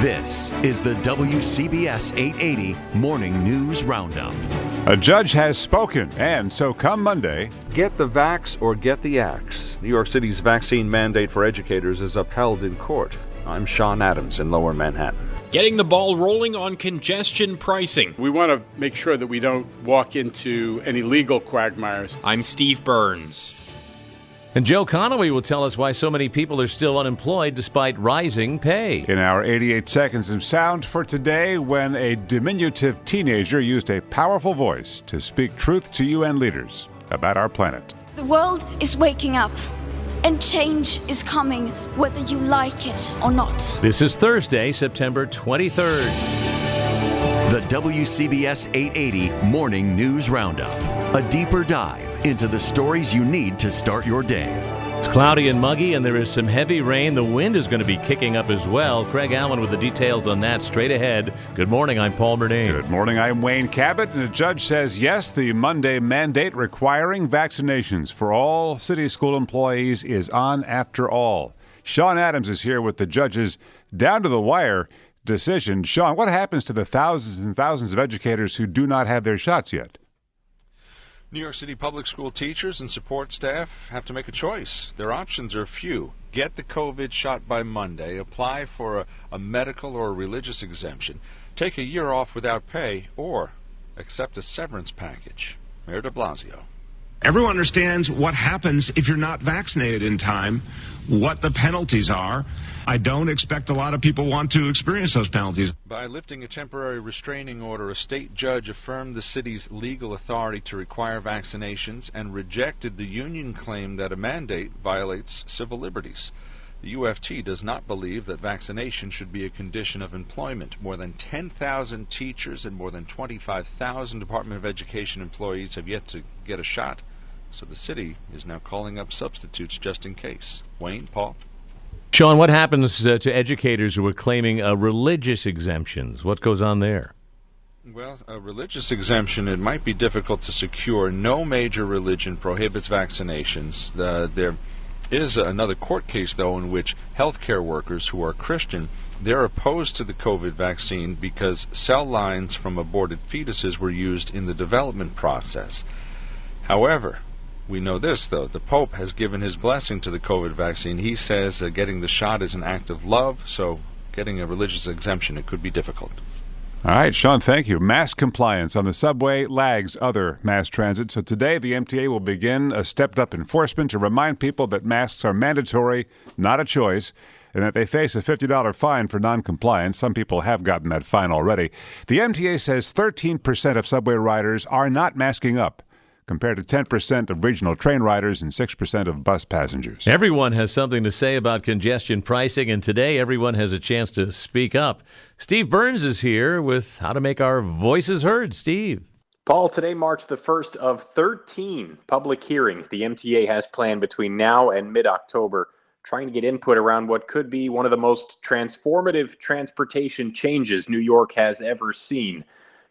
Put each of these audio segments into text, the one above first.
This is the WCBS 880 Morning News Roundup. A judge has spoken, and so come Monday. Get the vax or get the axe. New York City's vaccine mandate for educators is upheld in court. I'm Sean Adams in Lower Manhattan. Getting the ball rolling on congestion pricing. We want to make sure that we don't walk into any legal quagmires. I'm Steve Burns. And Joe Connolly will tell us why so many people are still unemployed despite rising pay. In our 88 seconds of sound for today, when a diminutive teenager used a powerful voice to speak truth to UN leaders about our planet. The world is waking up. And change is coming whether you like it or not. This is Thursday, September 23rd. The WCBS 880 Morning News Roundup. A deeper dive into the stories you need to start your day. It's cloudy and muggy, and there is some heavy rain. The wind is going to be kicking up as well. Craig Allen with the details on that straight ahead. Good morning. I'm Paul Murnane. Good morning. I'm Wayne Cabot, and the judge says yes, the Monday mandate requiring vaccinations for all city school employees is on after all. Sean Adams is here with the judge's down to the wire decision. Sean, what happens to the thousands and thousands of educators who do not have their shots yet? New York City public school teachers and support staff have to make a choice. Their options are few. Get the COVID shot by Monday, apply for a, a, medical or a religious exemption, take a year off without pay, or accept a severance package. Mayor de Blasio. Everyone understands what happens if you're not vaccinated in time, what the penalties are. I don't expect a lot of people want to experience those penalties. By lifting a temporary restraining order, a state judge affirmed the city's legal authority to require vaccinations and rejected the union claim that a mandate violates civil liberties. The UFT does not believe that vaccination should be a condition of employment. More than 10,000 teachers and more than 25,000 Department of Education employees have yet to get a shot, so the city is now calling up substitutes just in case. Wayne, Paul? Sean, what happens uh, to educators who are claiming uh, religious exemptions? What goes on there? Well, a religious exemption, it might be difficult to secure. No major religion prohibits vaccinations. Uh, there is another court case, though, in which healthcare workers who are Christian, they're opposed to the COVID vaccine because cell lines from aborted fetuses were used in the development process. However, we know this, though. The Pope has given his blessing to the COVID vaccine. He says that getting the shot is an act of love, so getting a religious exemption, it could be difficult. All right, Sean, thank you. Mask compliance on the subway lags other mass transit. So today, the MTA will begin a stepped up enforcement to remind people that masks are mandatory, not a choice, and that they face a $50 fine for noncompliance. Some people have gotten that fine already. The MTA says 13% of subway riders are not masking up compared to 10% of regional train riders and 6% of bus passengers. Everyone has something to say about congestion pricing, and today everyone has a chance to speak up. Steve Burns is here with how to make our voices heard. Steve. Paul, today marks the first of 13 public hearings the MTA has planned between now and mid October, trying to get input around what could be one of the most transformative transportation changes New York has ever seen.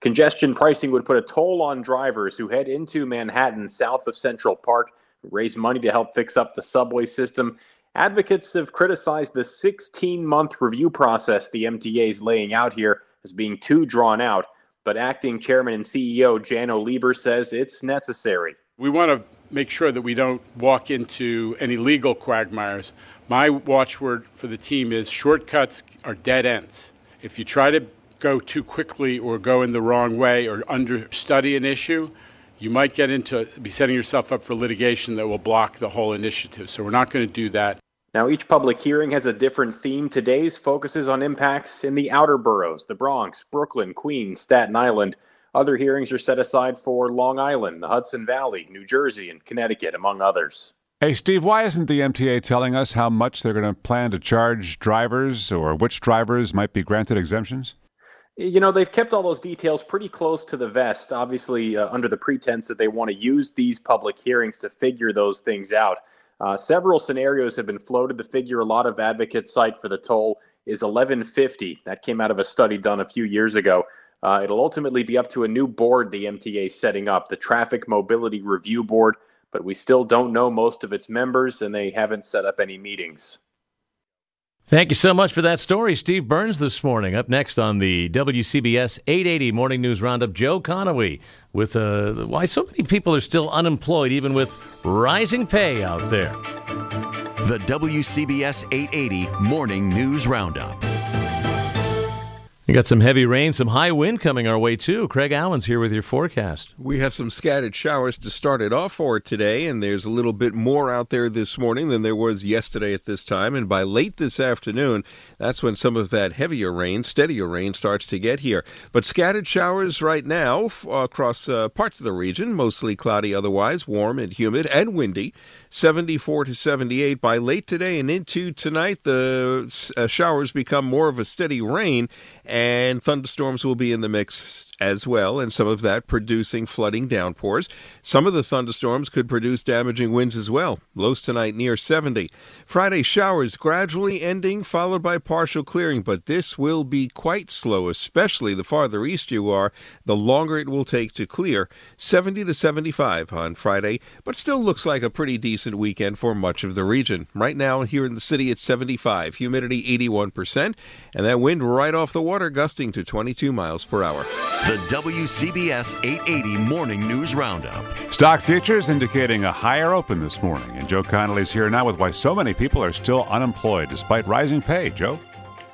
Congestion pricing would put a toll on drivers who head into Manhattan south of Central Park, raise money to help fix up the subway system. Advocates have criticized the 16 month review process the MTA is laying out here as being too drawn out, but acting chairman and CEO Janno Lieber says it's necessary. We want to make sure that we don't walk into any legal quagmires. My watchword for the team is shortcuts are dead ends. If you try to go too quickly or go in the wrong way or understudy an issue, you might get into be setting yourself up for litigation that will block the whole initiative. So we're not going to do that. Now, each public hearing has a different theme. Today's focuses on impacts in the outer boroughs, the Bronx, Brooklyn, Queens, Staten Island. Other hearings are set aside for Long Island, the Hudson Valley, New Jersey, and Connecticut, among others. Hey, Steve, why isn't the MTA telling us how much they're going to plan to charge drivers or which drivers might be granted exemptions? You know, they've kept all those details pretty close to the vest, obviously, uh, under the pretense that they want to use these public hearings to figure those things out. Uh, several scenarios have been floated. The figure a lot of advocates cite for the toll is 1150. That came out of a study done a few years ago. Uh, it'll ultimately be up to a new board the MTA setting up, the Traffic Mobility Review Board, but we still don't know most of its members and they haven't set up any meetings. Thank you so much for that story, Steve Burns, this morning. Up next on the WCBS 880 Morning News Roundup, Joe Connolly with uh, why so many people are still unemployed, even with rising pay out there. The WCBS 880 Morning News Roundup. We got some heavy rain, some high wind coming our way too. Craig Allen's here with your forecast. We have some scattered showers to start it off for today, and there's a little bit more out there this morning than there was yesterday at this time. And by late this afternoon, that's when some of that heavier rain, steadier rain, starts to get here. But scattered showers right now across uh, parts of the region, mostly cloudy otherwise, warm and humid and windy. 74 to 78 by late today and into tonight. The uh, showers become more of a steady rain thunderstorms will be in the mix as well, and some of that producing flooding downpours. Some of the thunderstorms could produce damaging winds as well. Lows tonight near 70. Friday showers gradually ending, followed by partial clearing, but this will be quite slow, especially the farther east you are, the longer it will take to clear. 70 to 75 on Friday, but still looks like a pretty decent weekend for much of the region. Right now, here in the city, it's 75, humidity 81%, and that wind right off the water gusting to 22 miles per hour. The WCBS 880 Morning News Roundup. Stock futures indicating a higher open this morning. And Joe Connolly's here now with why so many people are still unemployed despite rising pay. Joe?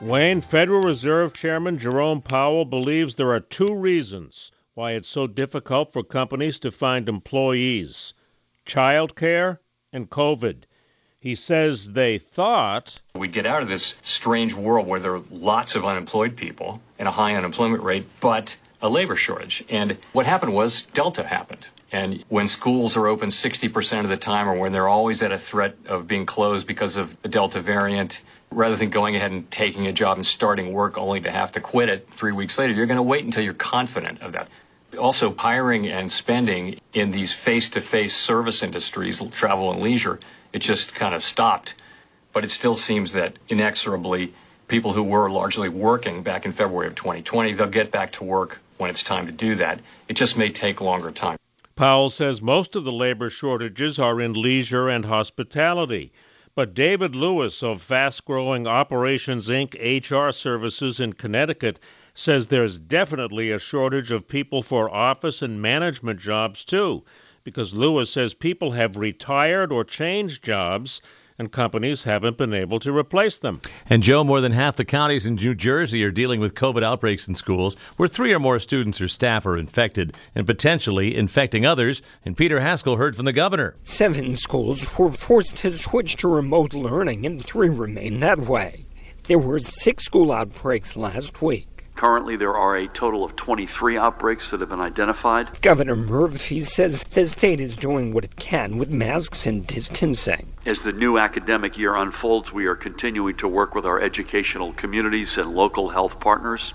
Wayne, Federal Reserve Chairman Jerome Powell believes there are two reasons why it's so difficult for companies to find employees child care and COVID. He says they thought we'd get out of this strange world where there are lots of unemployed people and a high unemployment rate, but a labor shortage. And what happened was Delta happened. And when schools are open 60% of the time or when they're always at a threat of being closed because of the Delta variant, rather than going ahead and taking a job and starting work only to have to quit it three weeks later, you're going to wait until you're confident of that. Also, hiring and spending in these face to face service industries, travel and leisure, it just kind of stopped. But it still seems that inexorably, people who were largely working back in February of 2020, they'll get back to work when it's time to do that. It just may take longer time. Powell says most of the labor shortages are in leisure and hospitality. But David Lewis of Fast Growing Operations Inc. HR Services in Connecticut says there's definitely a shortage of people for office and management jobs too, because Lewis says people have retired or changed jobs and companies haven't been able to replace them. And Joe, more than half the counties in New Jersey are dealing with COVID outbreaks in schools, where three or more students or staff are infected and potentially infecting others. And Peter Haskell heard from the governor. Seven schools were forced to switch to remote learning, and three remain that way. There were six school outbreaks last week. Currently, there are a total of 23 outbreaks that have been identified. Governor Murphy says the state is doing what it can with masks and distancing. As the new academic year unfolds, we are continuing to work with our educational communities and local health partners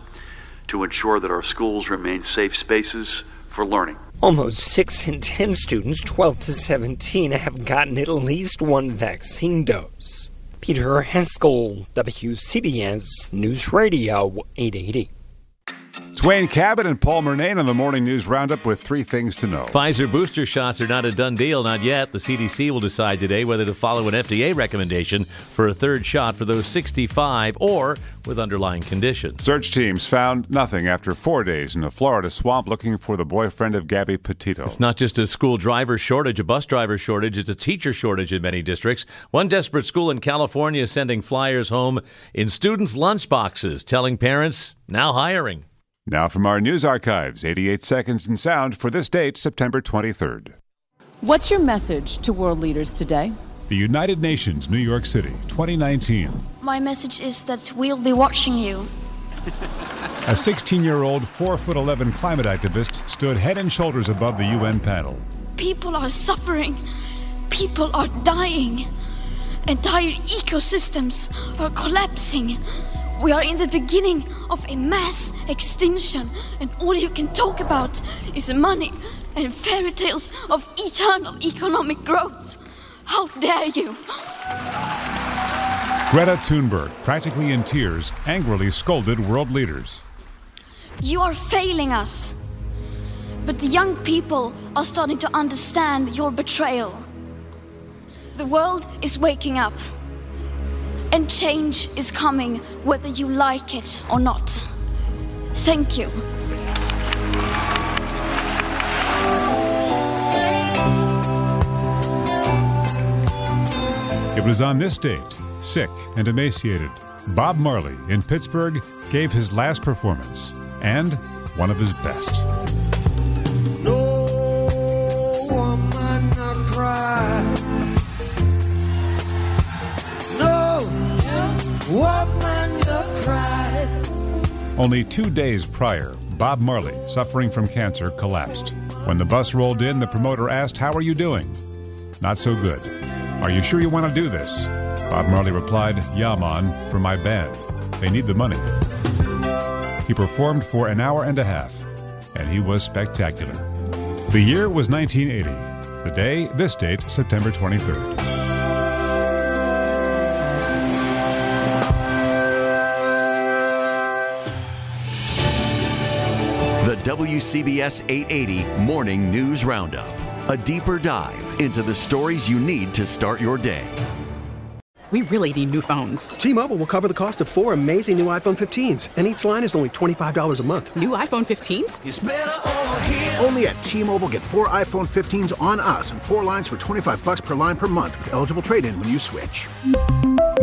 to ensure that our schools remain safe spaces for learning. Almost 6 in 10 students, 12 to 17, have gotten at least one vaccine dose. Peter Haskell, WCBS News Radio 880. It's Wayne Cabot and Paul Murnane on the Morning News Roundup with three things to know. Pfizer booster shots are not a done deal, not yet. The CDC will decide today whether to follow an FDA recommendation for a third shot for those 65 or with underlying conditions. Search teams found nothing after four days in a Florida swamp looking for the boyfriend of Gabby Petito. It's not just a school driver shortage, a bus driver shortage, it's a teacher shortage in many districts. One desperate school in California is sending flyers home in students' lunchboxes, telling parents, now hiring. Now from our news archives, 88 seconds in sound for this date, September 23rd. What's your message to world leaders today? The United Nations, New York City, 2019. My message is that we'll be watching you. A 16 year old, 4 foot 11 climate activist stood head and shoulders above the UN panel. People are suffering. People are dying. Entire ecosystems are collapsing. We are in the beginning of a mass extinction, and all you can talk about is money and fairy tales of eternal economic growth. How dare you! Greta Thunberg, practically in tears, angrily scolded world leaders. You are failing us. But the young people are starting to understand your betrayal. The world is waking up. And change is coming whether you like it or not. Thank you. It was on this date, sick and emaciated, Bob Marley in Pittsburgh gave his last performance and one of his best. Only two days prior, Bob Marley, suffering from cancer, collapsed. When the bus rolled in, the promoter asked, How are you doing? Not so good. Are you sure you want to do this? Bob Marley replied, Yeah, man, for my band. They need the money. He performed for an hour and a half, and he was spectacular. The year was 1980. The day, this date, September 23rd. WCBS 880 Morning News Roundup. A deeper dive into the stories you need to start your day. We really need new phones. T-Mobile will cover the cost of four amazing new iPhone 15s, and each line is only $25 a month. New iPhone 15s? Only at T-Mobile get four iPhone 15s on us and four lines for 25 bucks per line per month with eligible trade-in when you switch.